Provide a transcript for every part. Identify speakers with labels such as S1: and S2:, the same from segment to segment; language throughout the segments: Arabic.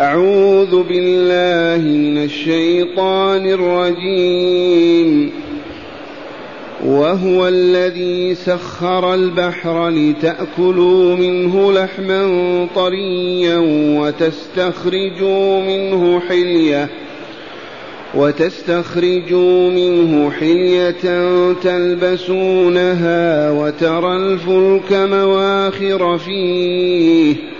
S1: أعوذ بالله من الشيطان الرجيم. وهو الذي سخر البحر لتأكلوا منه لحما طريا وتستخرجوا منه حلية وتستخرجوا منه حلية تلبسونها وترى الفلك مواخر فيه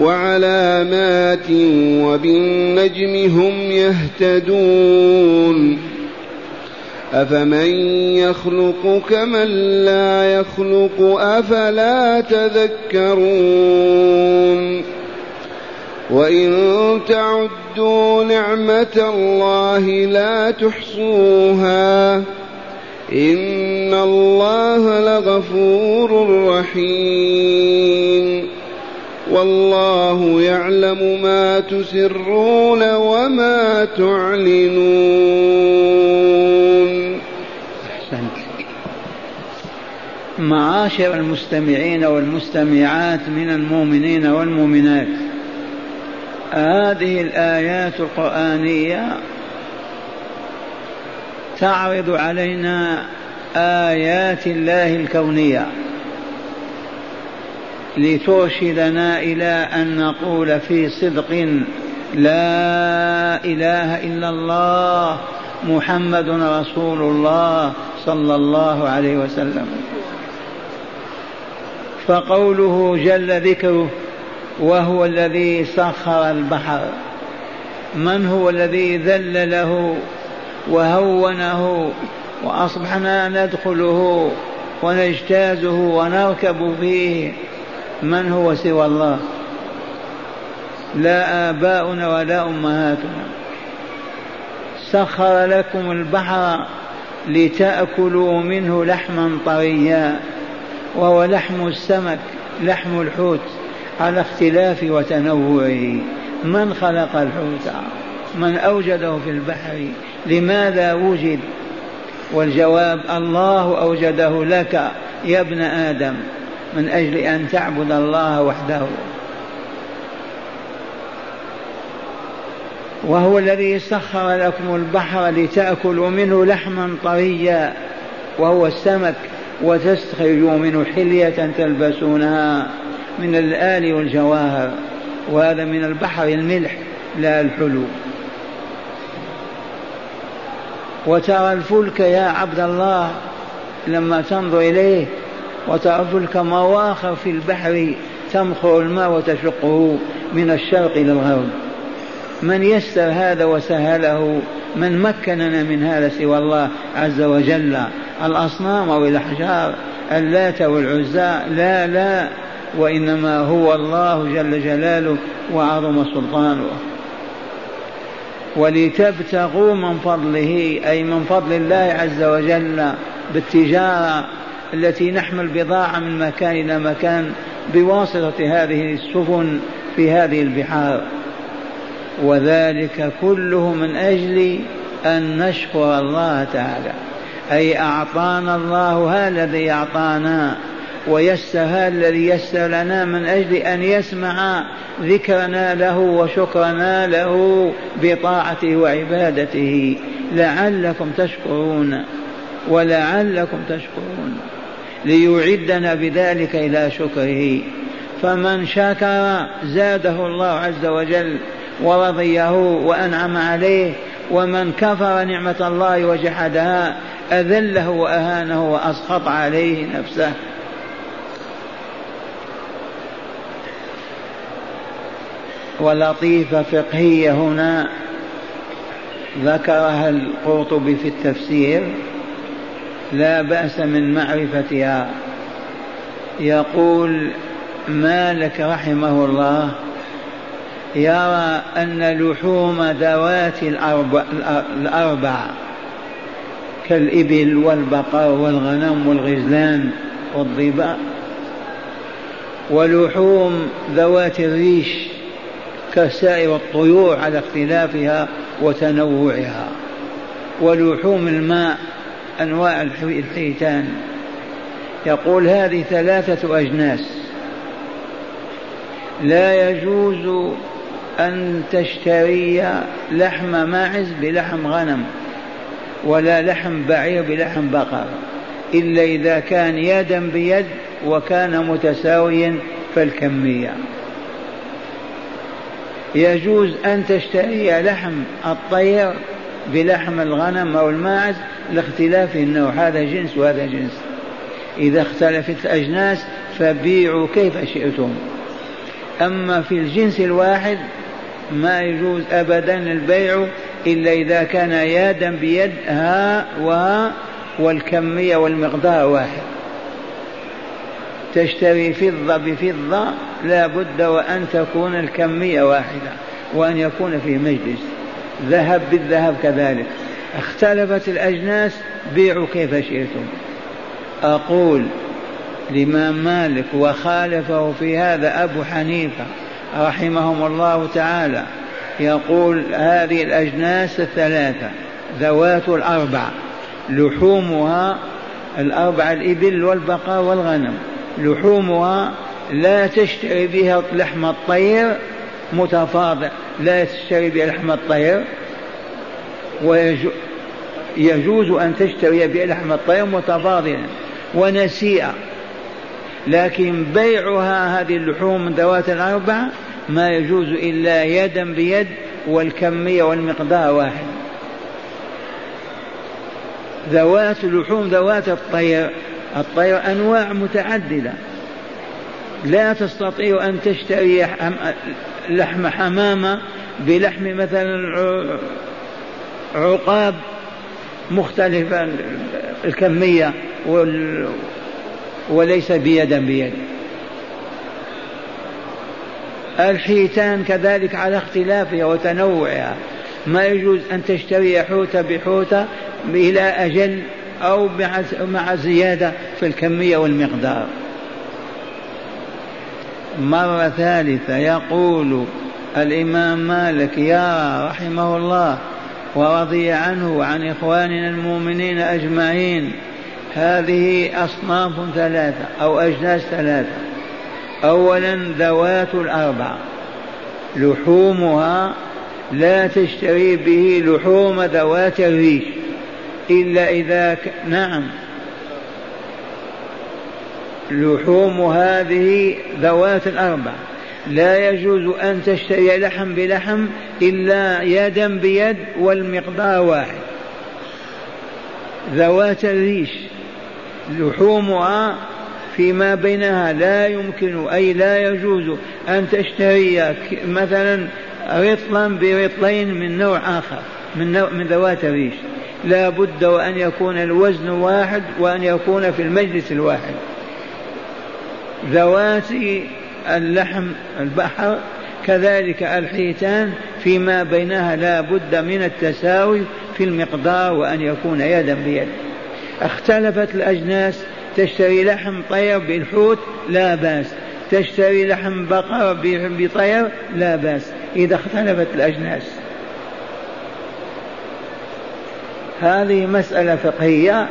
S1: وعلامات وبالنجم هم يهتدون أفمن يخلق كمن لا يخلق أفلا تذكرون وإن تعدوا نعمة الله لا تحصوها إن الله لغفور رحيم والله يعلم ما تسرون وما تعلنون.
S2: أحسنت معاشر المستمعين والمستمعات من المؤمنين والمؤمنات هذه الآيات القرآنية تعرض علينا آيات الله الكونية. لترشدنا إلى أن نقول في صدق لا إله إلا الله محمد رسول الله صلى الله عليه وسلم. فقوله جل ذكره وهو الذي سخر البحر. من هو الذي ذلله وهونه وأصبحنا ندخله ونجتازه ونركب فيه من هو سوى الله؟ لا آباؤنا ولا أمهاتنا. سخر لكم البحر لتأكلوا منه لحما طريا وهو لحم السمك لحم الحوت على اختلاف وتنوعه. من خلق الحوت؟ من أوجده في البحر. لماذا وجد؟ والجواب الله أوجده لك يا ابن آدم. من أجل أن تعبد الله وحده. وهو الذي سخر لكم البحر لتأكلوا منه لحما طريا وهو السمك وتستخرجوا منه حلية تلبسونها من الآل والجواهر وهذا من البحر الملح لا الحلو. وترى الفلك يا عبد الله لما تنظر إليه وترى الفلك مواخر في البحر تمخر الماء وتشقه من الشرق إلى الغرب. من يسر هذا وسهله من مكننا من هذا سوى الله عز وجل. الأصنام أو الأحجار اللات والعزى لا لا. وإنما هو الله جل جلاله وعظم سلطانه. ولتبتغوا من فضله أي من فضل الله عز وجل بالتجارة التي نحمل بضاعة من مكان إلى مكان بواسطة هذه السفن في هذه البحار. وذلك كله من أجل أن نشكر الله تعالى. أي أعطانا الله هذا الذي أعطانا ويسر هذا الذي يسر لنا من أجل أن يسمع ذكرنا له وشكرنا له بطاعته وعبادته. لعلكم تشكرون ولعلكم تشكرون. ليعدنا بذلك إلى شكره. فمن شكر زاده الله عز وجل ورضيه وأنعم عليه ومن كفر نعمة الله وجحدها أذله وأهانه وأسخط عليه نفسه. ولطيفة فقهية هنا ذكرها القرطبي في التفسير. لا بأس من معرفتها. يقول مالك رحمه الله يرى أن لحوم ذوات الأربع, الأربع كالإبل والبقر والغنم والغزلان والظباء ولحوم ذوات الريش كسائر الطيور على اختلافها وتنوعها ولحوم الماء أنواع الحيتان. يقول هذه ثلاثة أجناس. لا يجوز أن تشتري لحم ماعز بلحم غنم ولا لحم بعير بلحم بقر. إلا إذا كان يدا بيد وكان متساويا فالكمية. يجوز أن تشتري لحم الطير بلحم الغنم أو الماعز لاختلاف النوع هذا جنس وهذا جنس. إذا اختلفت الأجناس فبيعوا كيف شئتم. أما في الجنس الواحد ما يجوز أبدا البيع إلا إذا كان يدا بيد ها وها والكمية والمقدار واحد. تشتري فضة بفضة لا بد وأن تكون الكمية واحدة وأن يكون في مجلس. ذهب بالذهب كذلك. اختلفت الأجناس بيعوا كيف شئتم. أقول الإمام مالك وخالفه في هذا أبو حنيفة رحمهم الله تعالى يقول هذه الأجناس الثلاثة ذوات الأربع لحومها الأربع الإبل والبقر والغنم لحومها لا تشتري بها لحم الطير متفاضل لا تشتري بها لحم الطير ويجوز أن تشتري بها لحم الطير متفاضلا ونسيئة. لكن بيعها هذه اللحوم ذوات الأربع ما يجوز إلا يدا بيد والكمية والمقدار واحد. ذوات اللحوم ذوات الطير الطير أنواع متعددة. لا تستطيع أن تشتري لحم حمامة بلحم مثلا عقاب مختلفة الكمية وليس بيدا بيد. الحيتان كذلك على اختلافها وتنوعها. ما يجوز أن تشتري حوتة بحوتة إلى أجل أو مع زيادة في الكمية والمقدار. مرة ثالثة يقول الإمام مالك يا رحمه الله ورضي عنه وعن إخواننا المؤمنين أجمعين. هذه أصناف ثلاثة أو أجناس ثلاثة. أولا ذوات الأربع لحومها لا تشتري به لحوم ذوات الريش. إلا إذا ك... نعم. لحوم هذه ذوات الأربع. لا يجوز أن تشتري لحم بلحم إلا يدا بيد والمقدار واحد. ذوات الريش لحومها فيما بينها لا يمكن أي لا يجوز أن تشتري مثلا رطلا برطلين من نوع آخر من, نوع من ذوات الريش. لا بد وأن يكون الوزن واحد وأن يكون في المجلس الواحد. ذوات اللحم البحر كذلك الحيتان فيما بينها لا بد من التساوي في المقدار وأن يكون يدا بيد. اختلفت الأجناس تشتري لحم طير بالحوت لا بأس تشتري لحم بقر بطير لا بأس. إذا اختلفت الأجناس. هذه مسألة فقهية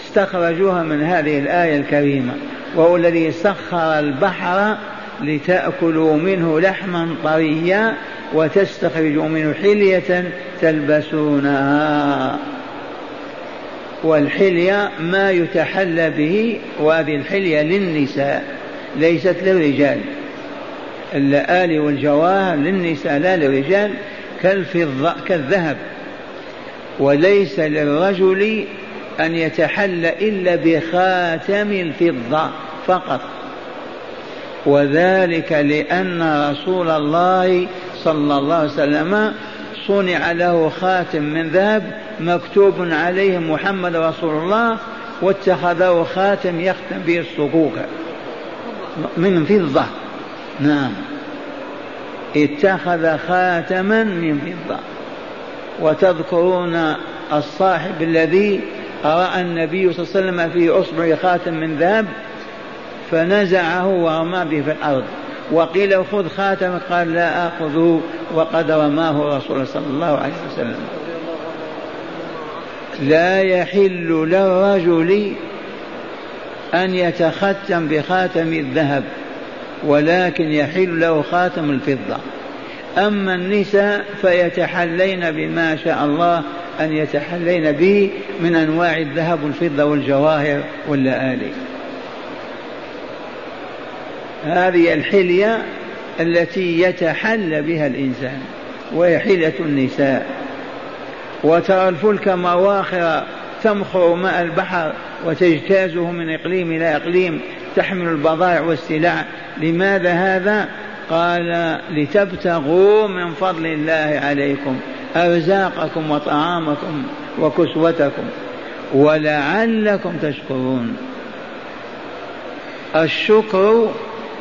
S2: استخرجوها من هذه الآية الكريمة. وهو الذي سخر البحر لتأكلوا منه لحما طريا وتستخرجوا منه حلية تلبسونها. والحلية ما يتحلى به وهذه الحلية للنساء ليست للرجال. اللآلي والجواهر للنساء لا للرجال كالفضة كالذهب. وليس للرجل أن يتحلى إلا بخاتم الفضة فقط. وذلك لأن رسول الله صلى الله عليه وسلم صنع له خاتم من ذهب مكتوب عليه محمد رسول الله واتخذه خاتم يختم به الصكوك. من فضة. نعم. اتخذ خاتما من فضة. وتذكرون الصاحب الذي رأى النبي صلى الله عليه وسلم في أصبع خاتم من ذهب فنزعه ورمى به في الأرض. وقيل خذ خاتمك قال لا آخذه وقد رماه رسول صلى الله عليه وسلم. لا يحل للرجل أن يتختم بخاتم الذهب ولكن يحل له خاتم الفضة. أما النساء فيتحلين بما شاء الله أن يتحلين به من أنواع الذهب والفضة والجواهر واللآلئ هذه الحلية التي يتحلى بها الإنسان وهي حلة النساء. وترى الفلك مواخر تمخر ماء البحر وتجتازه من إقليم إلى إقليم تحمل البضائع والسلع. لماذا هذا؟ قال لتبتغوا من فضل الله عليكم. أرزاقكم وطعامكم وكسوتكم ولعلكم تشكرون. الشكر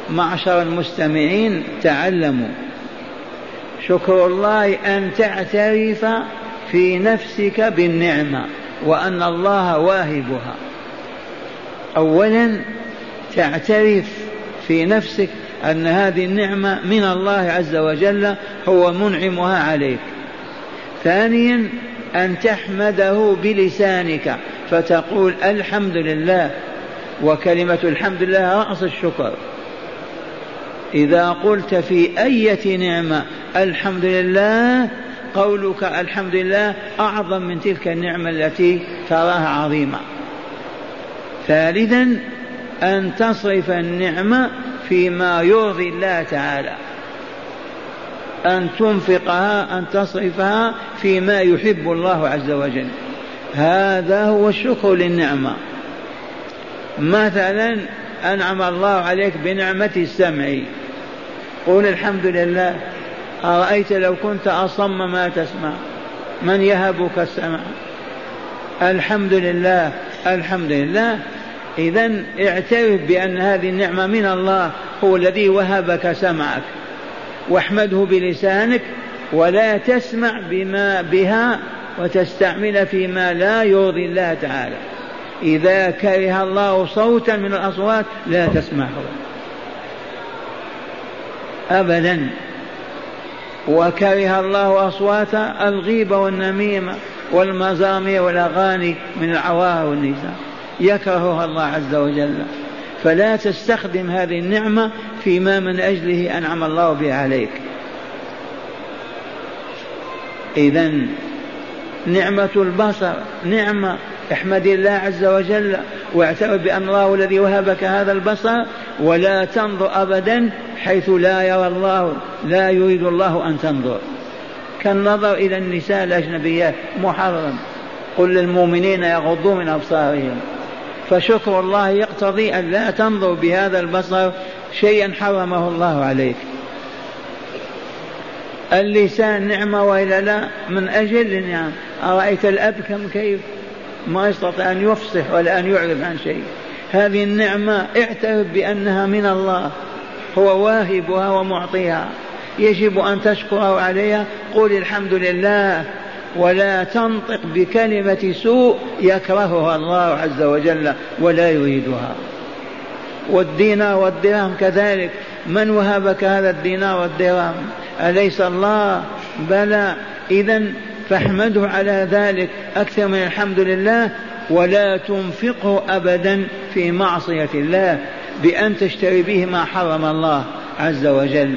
S2: معشر المستمعين تعلموا. شكر الله أن تعترف في نفسك بالنعمة وأن الله واهبها. أولا تعترف في نفسك أن هذه النعمة من الله عز وجل هو منعمها عليك. ثانيا أن تحمده بلسانك فتقول الحمد لله وكلمة الحمد لله رأس الشكر. إذا قلت في أية نعمة الحمد لله قولك الحمد لله أعظم من تلك النعمة التي تراها عظيمة. ثالثا أن تصرف النعمة فيما يرضي الله تعالى. أن تنفقها أن تصرفها فيما يحب الله عز وجل. هذا هو الشكر للنعمة. مثلا أنعم الله عليك بنعمة السمع. قول الحمد لله. أرأيت لو كنت أصم ما تسمع. من يهبك السمع؟ الحمد لله. الحمد لله. إذا اعترف بأن هذه النعمة من الله هو الذي وهبك سمعك. واحمده بلسانك ولا تسمع بما بها وتستعمل فيما لا يرضي الله تعالى. إذا كره الله صوتا من الأصوات لا تسمعه. أبدا. وكره الله أصوات الغيبة والنميمة والمزامير والأغاني من العوار والنساء. يكرهها الله عز وجل. فلا تستخدم هذه النعمة فيما من أجله أنعم الله به عليك. إذا نعمة البصر نعمة احمد الله عز وجل واعترف بأن الله الذي وهبك هذا البصر ولا تنظر أبدا حيث لا يرى الله لا يريد الله أن تنظر. كالنظر إلى النساء الأجنبيات محرم. قل للمؤمنين يغضوا من أبصارهم. فشكر الله يقتضي أن لا تنظر بهذا البصر شيئا حرمه الله عليك. اللسان نعمة وإلا لا؟ من أجل النعم أرأيت الأب كم كيف؟ ما يستطيع أن يفصح ولا أن يعرف عن شيء. هذه النعمة اعترف بأنها من الله. هو واهبها ومعطيها. يجب أن تشكره عليها. قل الحمد لله. ولا تنطق بكلمة سوء يكرهها الله عز وجل ولا يريدها. والدينار والدرهم كذلك. من وهبك هذا الدينار والدرهم؟ أليس الله؟ بلى. إذا فاحمده على ذلك أكثر من الحمد لله ولا تنفقه أبدا في معصية الله بأن تشتري به ما حرم الله عز وجل.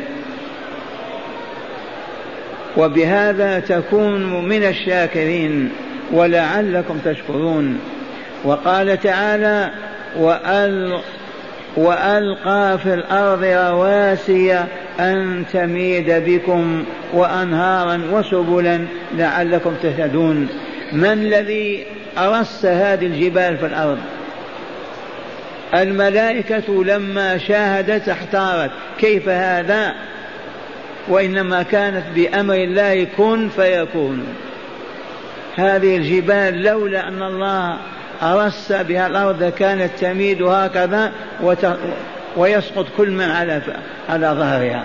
S2: وبهذا تكون من الشاكرين ولعلكم تشكرون. وقال تعالى وأل وألقى في الأرض رواسي أن تميد بكم وأنهارا وسبلا لعلكم تهتدون. من الذي أرس هذه الجبال في الأرض؟ الملائكة لما شاهدت احتارت. كيف هذا؟ وإنما كانت بأمر الله كن فيكون. هذه الجبال لولا أن الله أرس بها الأرض كانت تميد هكذا وت... ويسقط كل من على على ظهرها.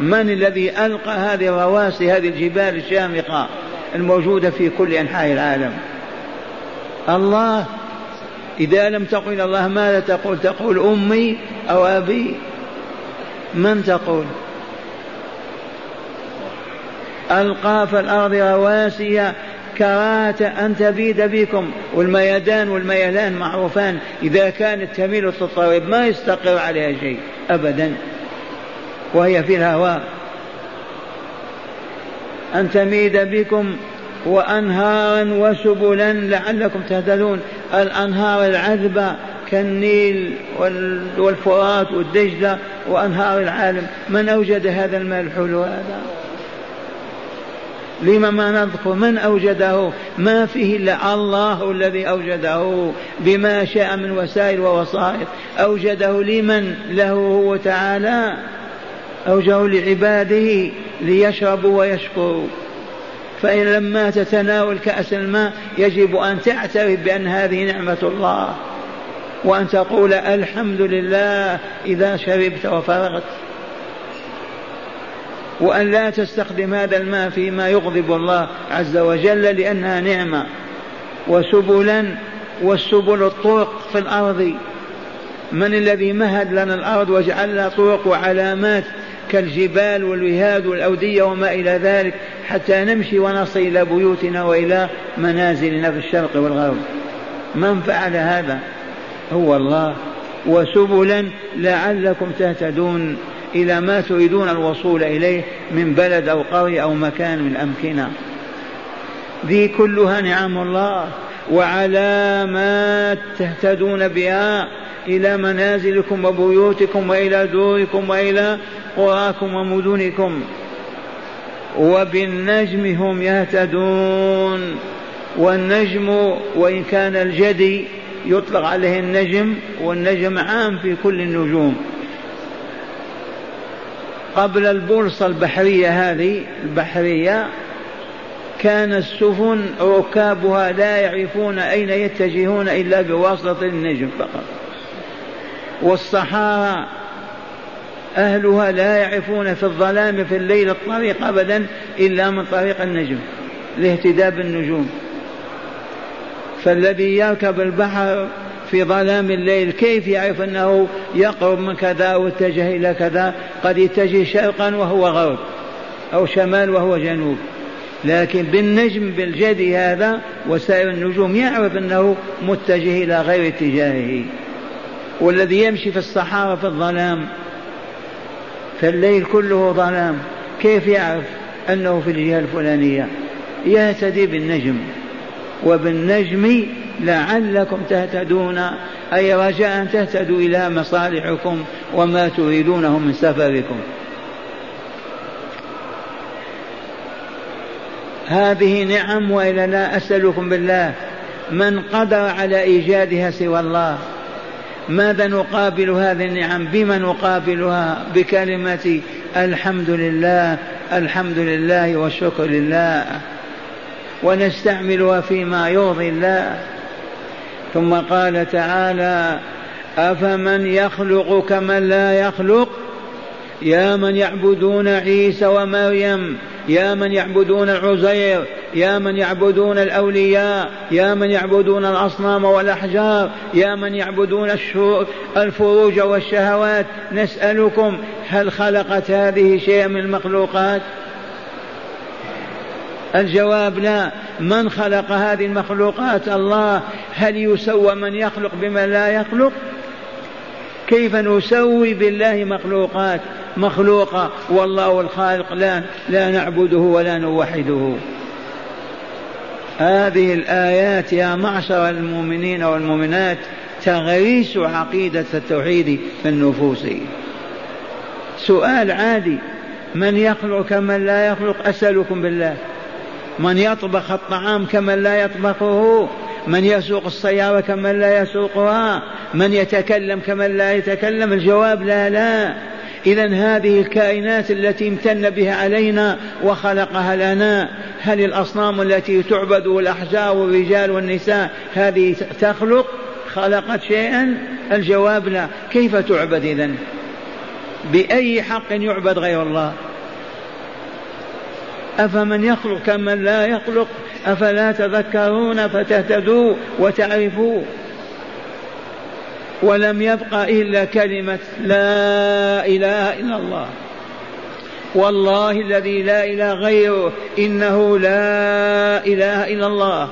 S2: من الذي ألقى هذه الرواسي هذه الجبال الشامخة الموجودة في كل أنحاء العالم؟ الله. إذا لم تقل الله ماذا تقول؟ تقول أمي أو أبي. من تقول؟ ألقى في الأرض رواسي كراهة أن تبيد بكم. والميدان والميلان معروفان. إذا كانت تميل تضطرب ما يستقر عليها شيء أبدا. وهي في الهواء. أن تميد بكم وأنهارا وسبلا لعلكم تهتدون. الأنهار العذبة كالنيل والفرات والدجلة وأنهار العالم. من أوجد هذا الماء الحلو هذا لما ما نذكر من أوجده؟ ما فيه إلا الله الذي أوجده. بما شاء من وسائل ووسائط. أوجده لمن له هو تعالى. أوجده لعباده ليشربوا ويشكروا. فإن لما تتناول كأس الماء يجب أن تعترف بأن هذه نعمة الله. وأن تقول الحمد لله إذا شربت وفرغت. وأن لا تستخدم هذا الماء فيما يغضب الله عز وجل لأنها نعمة. وسبلا والسبل الطرق في الأرض. من الذي مهد لنا الأرض وجعل لنا طرق وعلامات كالجبال والوهاد والأودية وما إلى ذلك حتى نمشي ونصل إلى بيوتنا وإلى منازلنا في الشرق والغرب. من فعل هذا؟ هو الله وسبلا لعلكم تهتدون إلى ما تريدون الوصول إليه من بلد أو قرية أو مكان من الأمكنة ذي كلها نعم الله وعلامات تهتدون بها إلى منازلكم وبيوتكم وإلى دوركم وإلى قراكم ومدنكم. وبالنجم هم يهتدون. والنجم وإن كان الجدي يطلق عليه النجم والنجم عام في كل النجوم. قبل البورصة البحرية هذه البحرية كان السفن ركابها لا يعرفون أين يتجهون إلا بواسطة النجم فقط. والصحارى أهلها لا يعرفون في الظلام في الليل الطريق أبدا إلا من طريق النجم الاهتداء بالنجوم. فالذي يركب البحر في ظلام الليل كيف يعرف أنه يقرب من كذا واتجه إلى كذا؟ قد يتجه شرقا وهو غرب أو شمال وهو جنوب. لكن بالنجم بالجدي هذا وسائر النجوم يعرف أنه متجه إلى غير اتجاهه. والذي يمشي في الصحارى في الظلام فالليل كله ظلام كيف يعرف أنه في الجهة الفلانية؟ يهتدي بالنجم. وبالنجم لعلكم تهتدون. أي رجاء تهتدوا إلى مصالحكم وما تريدونه من سفركم. هذه نعم وإلا لا أسألكم بالله. من قدر على إيجادها سوى الله. ماذا نقابل هذه النعم؟ بما نقابلها؟ بكلمة الحمد لله الحمد لله والشكر لله. ونستعملها فيما يرضي الله. ثم قال تعالى أفمن يخلق كمن لا يخلق؟ يا من يعبدون عيسى ومريم يا من يعبدون العزير يا من يعبدون الأولياء يا من يعبدون الأصنام والأحجار يا من يعبدون الفروج والشهوات. نسألكم هل خلقت هذه شيئا من المخلوقات؟ الجواب لا. من خلق هذه المخلوقات؟ الله. هل يسوى من يخلق بما لا يخلق؟ كيف نسوي بالله مخلوقات؟ مخلوقة. والله الخالق لا لا نعبده ولا نوحده. هذه الآيات يا معشر المؤمنين والمؤمنات تغريس عقيدة التوحيد في النفوس. سؤال عادي. من يخلق كمن لا يخلق؟ أسألكم بالله. من يطبخ الطعام كمن لا يطبخه من يسوق السيارة كمن لا يسوقها من يتكلم كمن لا يتكلم الجواب لا لا. إذا هذه الكائنات التي امتن بها علينا وخلقها لنا هل الأصنام التي تعبد والأحجار والرجال والنساء هذه تخلق؟ خلقت شيئا؟ الجواب لا. كيف تعبد إذا بأي حق يعبد غير الله؟ أفمن يخلق كمن لا يخلق؟ أفلا تذكرون فتهتدوا وتعرفوا؟ ولم يبق إلا كلمة لا إله إلا الله. والله الذي لا إله غيره إنه لا إله إلا الله.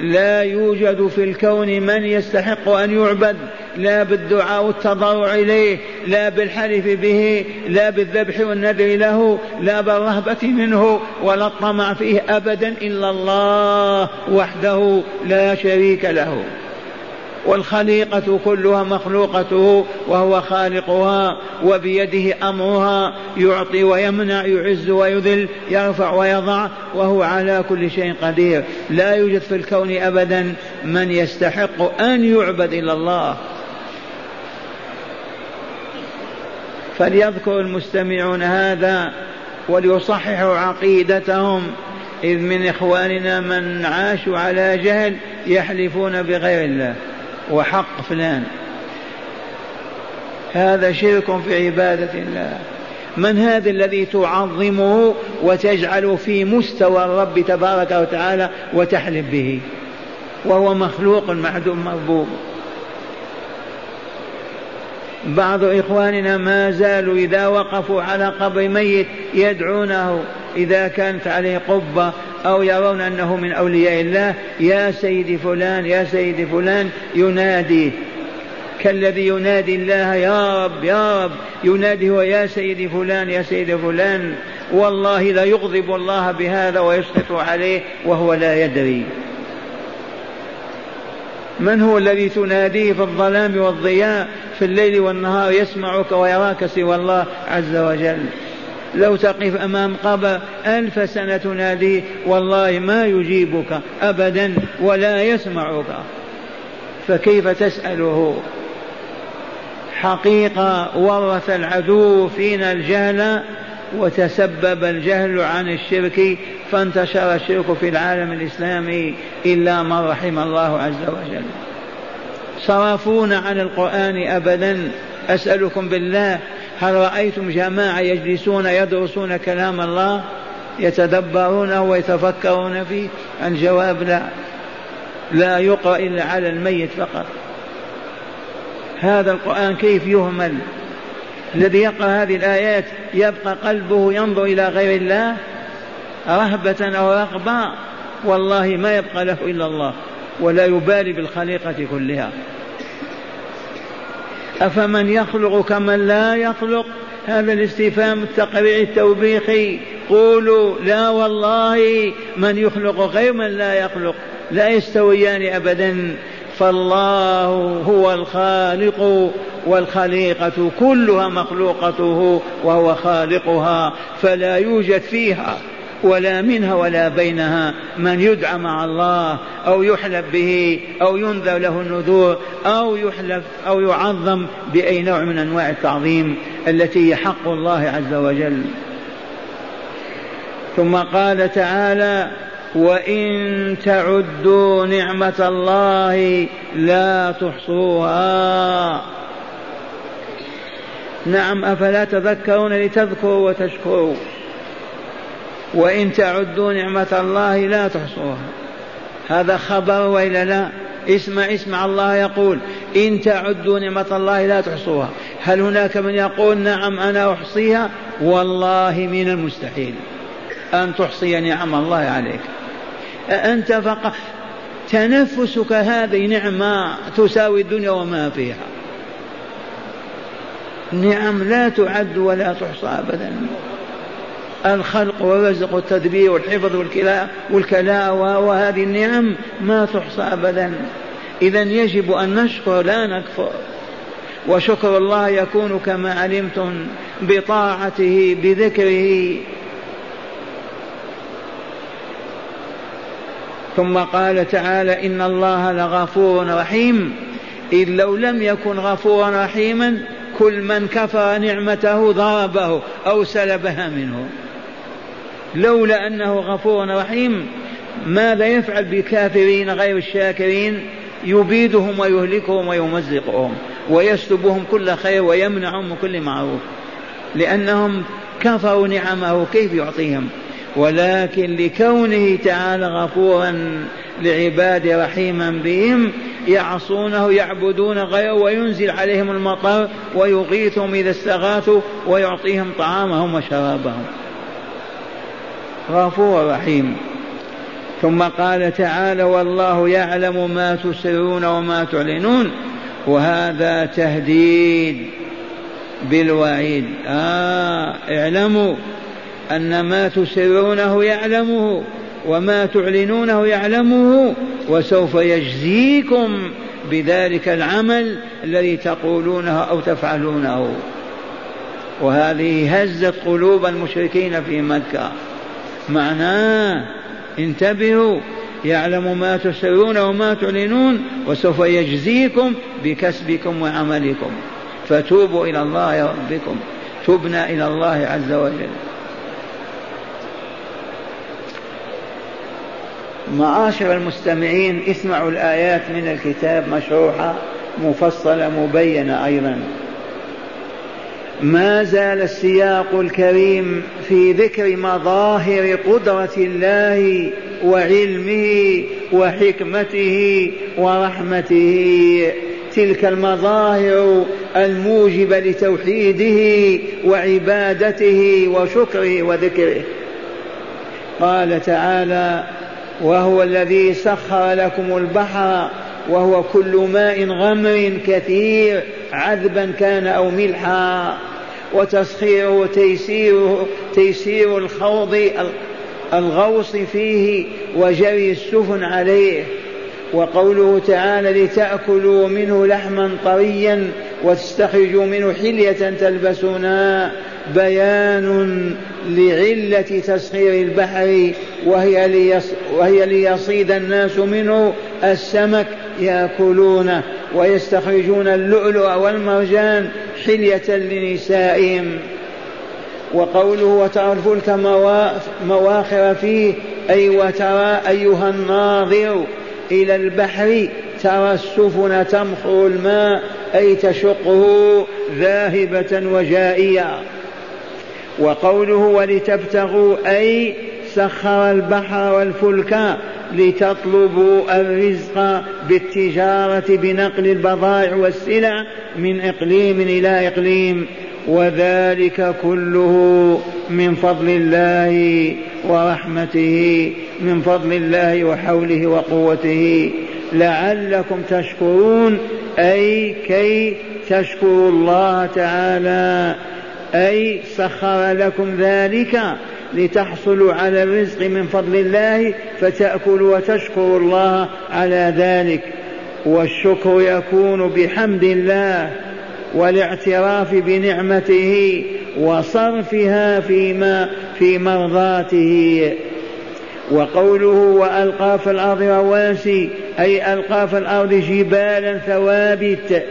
S2: لا يوجد في الكون من يستحق أن يعبد. لا بالدعاء والتضرع إليه لا بالحلف به لا بالذبح والنذر له لا بالرهبة منه ولا الطمع فيه أبدا إلا الله وحده لا شريك له. والخليقة كلها مخلوقته وهو خالقها وبيده أمرها يعطي ويمنع يعز ويذل يرفع ويضع وهو على كل شيء قدير. لا يوجد في الكون أبدا من يستحق أن يعبد إلا الله. فليذكر المستمعون هذا وليصححوا عقيدتهم إذ من إخواننا من عاشوا على جهل يحلفون بغير الله. وحق فلان. هذا شرك في عبادة الله. من هذا الذي تعظمه وتجعله في مستوى الرب تبارك وتعالى وتحلف به؟ وهو مخلوق معدوم مربوب بعض إخواننا ما زالوا إذا وقفوا على قبر ميت يدعونه إذا كانت عليه قبة أو يرون أنه من أولياء الله يا سيدي فلان يا سيدي فلان ينادي. كالذي ينادي الله يا رب يا رب. ينادي هو يا سيدي فلان يا سيدي فلان. والله لا يغضب الله بهذا ويسقط عليه وهو لا يدري. من هو الذي تناديه في الظلام والضياء في الليل والنهار يسمعك ويراك سوى الله عز وجل؟ لو تقف أمام قبر ألف سنة تناديه والله ما يجيبك أبدا ولا يسمعك. فكيف تسأله؟ حقيقة ورث العدو فينا الجهل وتسبب الجهل عن الشرك فانتشر الشرك في العالم الإسلامي إلا من رحم الله عز وجل. صرفونا عن القرآن أبدا. أسألكم بالله هل رأيتم جماعة يجلسون يدرسون كلام الله يتدبرونه ويتفكرون فيه؟ الجواب لا. لا يقرأ إلا على الميت فقط. هذا القرآن كيف يهمل؟ الذي يقرأ هذه الآيات يبقى قلبه ينظر إلى غير الله رهبة أو رغبة والله ما يبقى له إلا الله ولا يبالي بالخليقة كلها. أفمن يخلق كمن لا يخلق؟ هذا الاستفهام التقريعي التوبيخي. قولوا لا والله من يخلق غير من لا يخلق لا يستويان أبدا. فالله هو الخالق والخليقة كلها مخلوقته وهو خالقها فلا يوجد فيها ولا منها ولا بينها من يدعى مع الله أو يحلف به أو ينذر له النذور أو يحلف أو يعظم بأي نوع من أنواع التعظيم التي هي حق الله عز وجل. ثم قال تعالى وإن تعدوا نعمة الله لا تحصوها. نعم أفلا تذكرون لتذكروا وتشكروا. وإن تعدوا نعمة الله لا تحصوها. هذا خبر وإلا لا؟ اسمع اسمع الله يقول إن تعدوا نعمة الله لا تحصوها. هل هناك من يقول نعم أنا أحصيها؟ والله من المستحيل أن تحصي نعم الله عليك. أنت فقط تنفسك هذه نعمة تساوي الدنيا وما فيها. نعم لا تعد ولا تحصى أبدا. الخلق والرزق والتدبير والحفظ والكلاء والكلاء وهذه النعم ما تحصى أبدا. إذا يجب أن نشكر لا نكفر. وشكر الله يكون كما علمتم بطاعته بذكره ثم قال تعالى إن الله لغفور رحيم. إذ لو لم يكن غفورا رحيما كل من كفر نعمته ضربه أو سلبها منه. لولا أنه غفور رحيم ماذا يفعل بالكافرين غير الشاكرين؟ يبيدهم ويهلكهم ويمزقهم ويسلبهم كل خير ويمنعهم من كل معروف. لأنهم كفروا نعمه كيف يعطيهم؟ ولكن لكونه تعالى غفورا لعباده رحيما بهم يعصونه يعبدون غيره وينزل عليهم المطر ويغيثهم إذا استغاثوا ويعطيهم طعامهم وشرابهم. غفور رحيم. ثم قال تعالى والله يعلم ما تسرون وما تعلنون وهذا تهديد بالوعيد. آه اعلموا أن ما تسرونه يعلمه وما تعلنونه يعلمه وسوف يجزيكم بذلك العمل الذي تقولونه أو تفعلونه. وهذه هزت قلوب المشركين في مكة. معناه انتبهوا يعلم ما تسرون وما تعلنون وسوف يجزيكم بكسبكم وعملكم. فتوبوا إلى الله ربكم. تبنا إلى الله عز وجل. معاشر المستمعين اسمعوا الآيات من الكتاب مشروحة مفصلة مبينة أيضا. ما زال السياق الكريم في ذكر مظاهر قدرة الله وعلمه وحكمته ورحمته. تلك المظاهر الموجبة لتوحيده وعبادته وشكره وذكره. قال تعالى وهو الذي سخر لكم البحر وهو كل ماء غمر كثير عذبا كان أو ملحا. وتسخيره تيسير تيسير الخوض الغوص فيه وجري السفن عليه. وقوله تعالى لتأكلوا منه لحما طريا وتستخرجوا منه حلية تلبسونها. بيان لعلة تسخير البحر وهي, ليص وهي ليصيد الناس منه السمك يأكلونه ويستخرجون اللؤلؤ والمرجان حلية لنسائهم. وقوله وترى الفلك مواخر فيه أي وترى أيها الناظر إلى البحر ترى السفن تمخر الماء أي تشقه ذاهبة وجائية. وقوله ولتبتغوا أي سخر البحر والفلك لتطلبوا الرزق بالتجارة بنقل البضائع والسلع من إقليم إلى إقليم وذلك كله من فضل الله ورحمته من فضل الله وحوله وقوته. لعلكم تشكرون أي كي تشكروا الله تعالى. أي سخر لكم ذلك لتحصلوا على الرزق من فضل الله فتأكلوا وتشكروا الله على ذلك. والشكر يكون بحمد الله والاعتراف بنعمته وصرفها فيما في مرضاته. وقوله وألقى في الأرض رواسي أي ألقى في الأرض جبالا ثوابت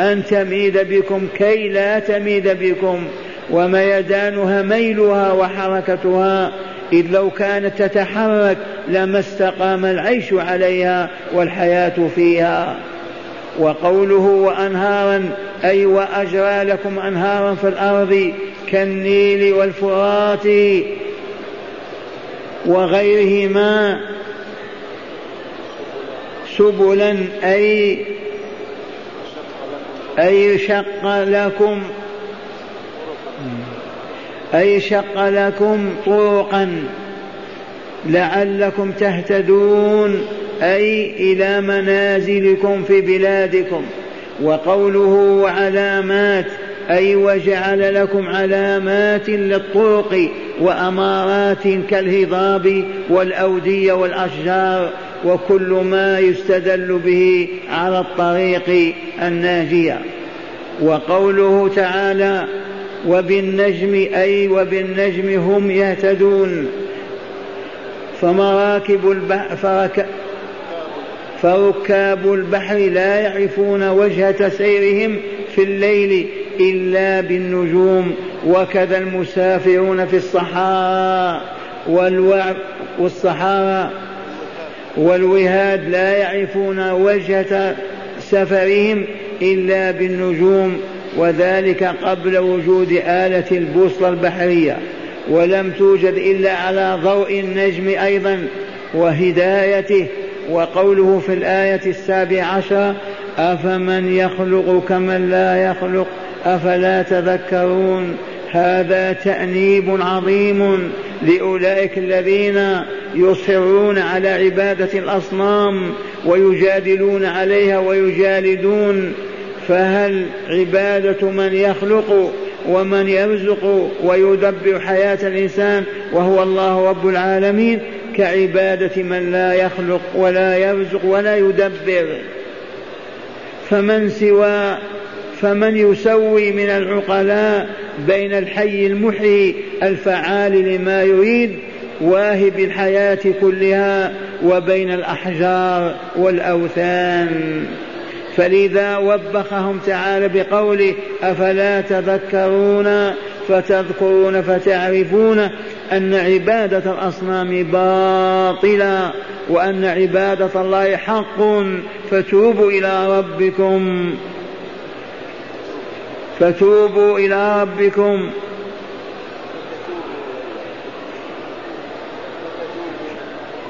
S2: أن تميد بكم كي لا تميد بكم. وميدانها ميلها وحركتها إذ لو كانت تتحرك لما استقام العيش عليها والحياة فيها. وقوله وأنهارا أي وأجرى لكم أنهارا في الأرض كالنيل والفرات وغيرهما سبلا أي أي شق لكم أي شق لكم طرقا لعلكم تهتدون أي إلى منازلكم في بلادكم. وقوله وعلامات أي وجعل لكم علامات للطرق وأمارات كالهضاب والأودية والأشجار وكل ما يستدل به على الطريق الناجية. وقوله تعالى وبالنجم أي وبالنجم هم يهتدون. فمراكب البحر فركاب البحر لا يعرفون وجهة سيرهم في الليل إلا بالنجوم. وكذا المسافرون في الصحراء والوعب والصحارى والوهاد لا يعرفون وجهة سفرهم إلا بالنجوم. وذلك قبل وجود آلة البوصلة البحرية ولم توجد إلا على ضوء النجم أيضا وهدايته. وقوله في الآية السابعة عشر أفمن يخلق كمن لا يخلق؟ أفلا تذكرون؟ هذا تأنيب عظيم لأولئك الذين يصرون على عبادة الأصنام ويجادلون عليها ويجالدون. فهل عبادة من يخلق ومن يرزق ويدبر حياة الإنسان وهو الله رب العالمين كعبادة من لا يخلق ولا يرزق ولا يدبر؟ فمن سوى فمن يسوي من العقلاء بين الحي المحيي الفعال لما يريد واهب الحياة كلها وبين الأحجار والأوثان. فلذا وبخهم تعالى بقوله أفلا تذكرون فتذكرون فتعرفون أن عبادة الأصنام باطلة وأن عبادة الله حق فتوبوا إلى ربكم. فتوبوا إلى ربكم.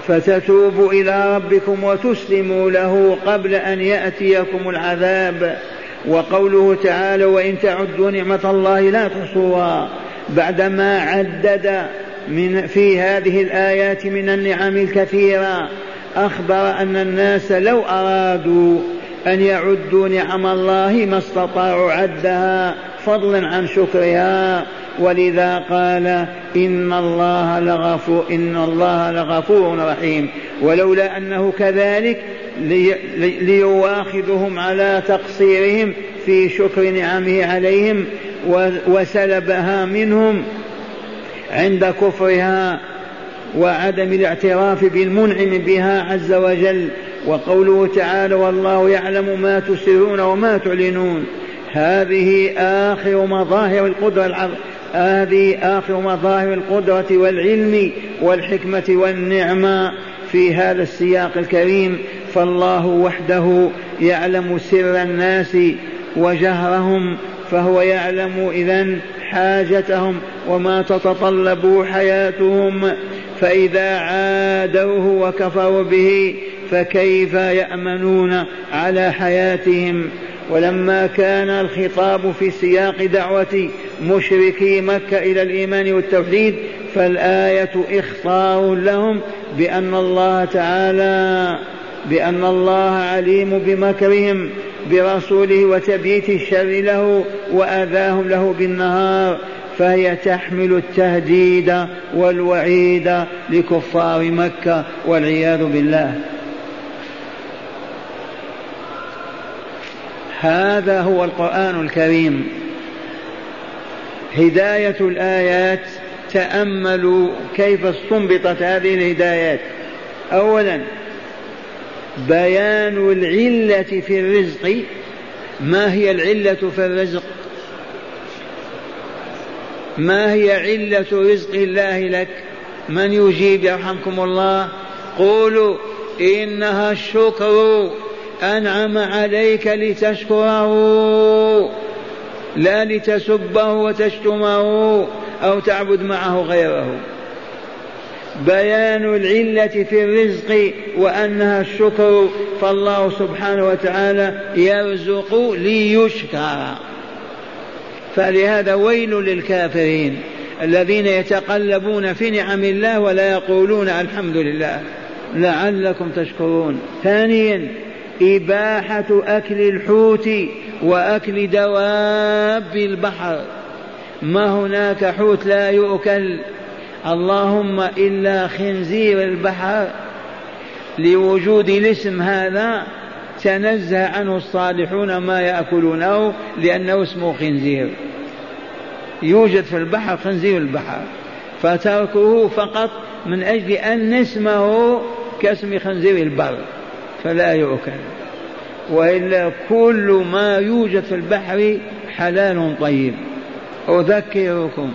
S2: فتتوبوا إلى ربكم وتسلموا له قبل أن يأتيكم العذاب. وقوله تعالى وإن تعدوا نعمة الله لا تحصوها بعدما عدد من في هذه الآيات من النعم الكثيرة أخبر أن الناس لو أرادوا أن يعدوا نعم الله ما استطاعوا عدها فضلا عن شكرها. ولذا قال إن الله لغفور إن الله لغفور رحيم. ولولا أنه كذلك لي ليواخذهم على تقصيرهم في شكر نعمه عليهم وسلبها منهم عند كفرها وعدم الاعتراف بالمنعم بها عز وجل. وقوله تعالى والله يعلم ما تسرون وما تعلنون هذه آخر مظاهر القدرة هذه آخر مظاهر القدرة والعلم والحكمة والنعمة في هذا السياق الكريم. فالله وحده يعلم سر الناس وجهرهم فهو يعلم إذا حاجتهم وما تتطلب حياتهم. فإذا عادوه وكفروا به فكيف يأمنون على حياتهم؟ ولما كان الخطاب في سياق دعوة مشركي مكة إلى الإيمان والتوحيد فالآية إخطار لهم بأن الله تعالى بأن الله عليم بمكرهم برسوله وتبييت الشر له وأذاهم له بالنهار فهي تحمل التهديد والوعيد لكفار مكة والعياذ بالله. هذا هو القرآن الكريم. هداية الآيات تأملوا كيف استنبطت هذه الهدايات. أولا بيان العلة في الرزق. ما هي العلة في الرزق؟ ما هي علة رزق الله لك؟ من يجيب يرحمكم الله؟ قولوا إنها الشكر. أنعم عليك لتشكره. لا لتسبه وتشتمه أو تعبد معه غيره. بيان العلة في الرزق وأنها الشكر فالله سبحانه وتعالى يرزق ليشكر. فلهذا ويل للكافرين الذين يتقلبون في نعم الله ولا يقولون الحمد لله. لعلكم تشكرون. ثانيا إباحة أكل الحوت وأكل دواب البحر. ما هناك حوت لا يؤكل. اللهم إلا خنزير البحر. لوجود الاسم هذا تنزه عنه الصالحون ما يأكلونه لأنه اسمه خنزير. يوجد في البحر خنزير البحر. فتركه فقط من أجل أن اسمه كاسم خنزير البر. فلا يؤكل. وإلا كل ما يوجد في البحر حلال طيب. أذكركم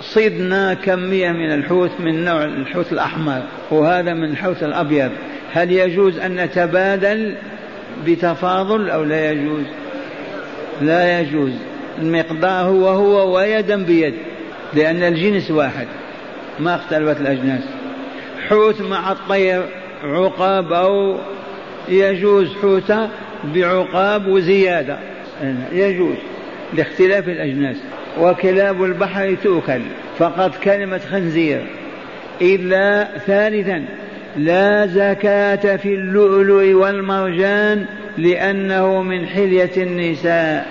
S2: صدنا كمية من الحوت من نوع الحوت الأحمر وهذا من الحوت الأبيض. هل يجوز أن نتبادل بتفاضل أو لا يجوز؟ لا يجوز. المقدار هو هو ويدا بيد لأن الجنس واحد. ما اختلفت الأجناس. حوت مع الطير عقاب أو يجوز حوت بعقاب وزيادة يجوز لاختلاف الأجناس. وكلاب البحر تؤكل. فقط كلمة خنزير. إلا ثالثا لا زكاة في اللؤلؤ والمرجان لأنه من حلية النساء.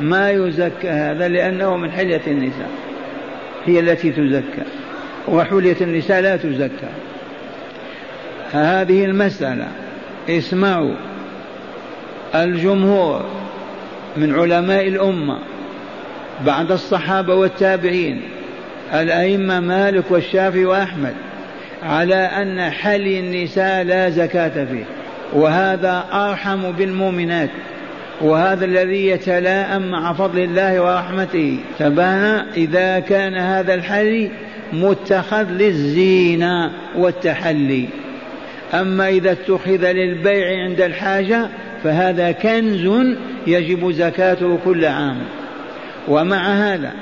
S2: ما يزكى هذا لأنه من حلية النساء. هي التي تزكى. وحلية النساء لا تزكى. هذه المسألة. اسمعوا. الجمهور من علماء الأمة بعد الصحابة والتابعين الأئمة مالك والشافعي وأحمد على أن حلي النساء لا زكاة فيه. وهذا أرحم بالمؤمنات. وهذا الذي يتلاءم مع فضل الله ورحمته. تبان إذا كان هذا الحلي متخذ للزينة والتحلي. أما إذا اتخذ للبيع عند الحاجة فهذا كنز يجب زكاته كل عام. ومع هذا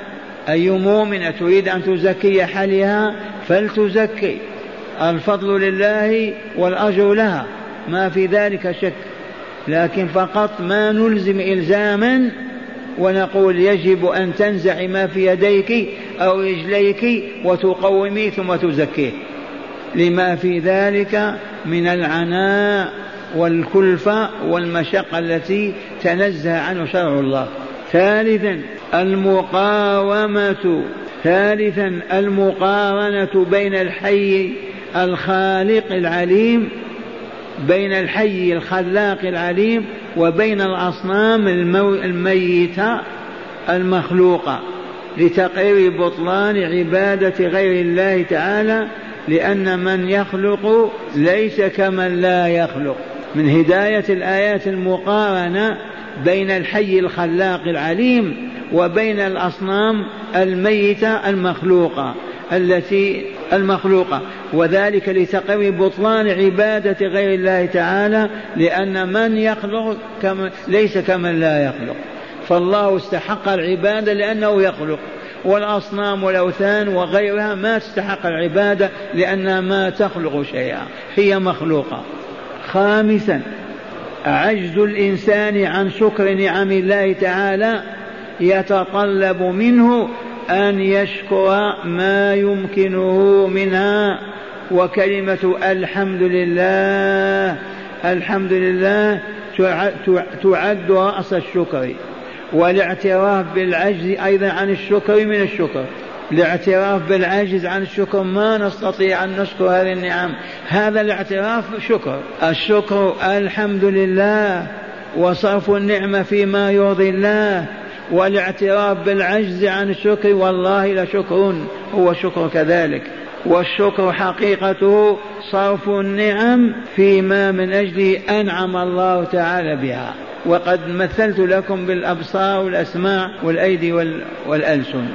S2: أي مؤمنة تريد أن تزكي حالها فلتزكي. الفضل لله والأجر لها ما في ذلك شك. لكن فقط ما نلزم إلزاما ونقول يجب أن تنزع ما في يديك أو رجليك وتقومي ثم تزكيه. لما في ذلك من العناء والكلفة والمشقة التي تنزه عنه شرع الله. ثالثا المقاومة. ثالثا المقارنة بين الحي الخالق العليم بين الحي الخلاق العليم وبين الأصنام الميتة المخلوقة. لتقرير بطلان عبادة غير الله تعالى لأن من يخلق ليس كمن لا يخلق. من هداية الآيات المقارنة بين الحي الخلاق العليم وبين الأصنام الميتة المخلوقة التي المخلوقة. وذلك لتقوي بطلان عبادة غير الله تعالى لأن من يخلق كما ليس كمن لا يخلق. فالله استحق العبادة لأنه يخلق. والأصنام والأوثان وغيرها ما تستحق العبادة لأنها ما تخلق شيئا هي مخلوقة. خامسا عجز الإنسان عن شكر نعم الله تعالى يتطلب منه أن يشكر ما يمكنه منها. وكلمة الحمد لله الحمد لله تعد رأس الشكر والاعتراف بالعجز أيضا عن الشكر من الشكر. الاعتراف بالعجز عن الشكر ما نستطيع أن نشكر هذه النعم. هذا الاعتراف شكر. الشكر الحمد لله وصرف النعمة فيما يرضي الله. والاعتراف بالعجز عن الشكر والله لشكر هو شكر كذلك. والشكر حقيقته صرف النعم فيما من أجل أنعم الله تعالى بها. وقد مثلت لكم بالأبصار والأسماع والأيدي والألسن.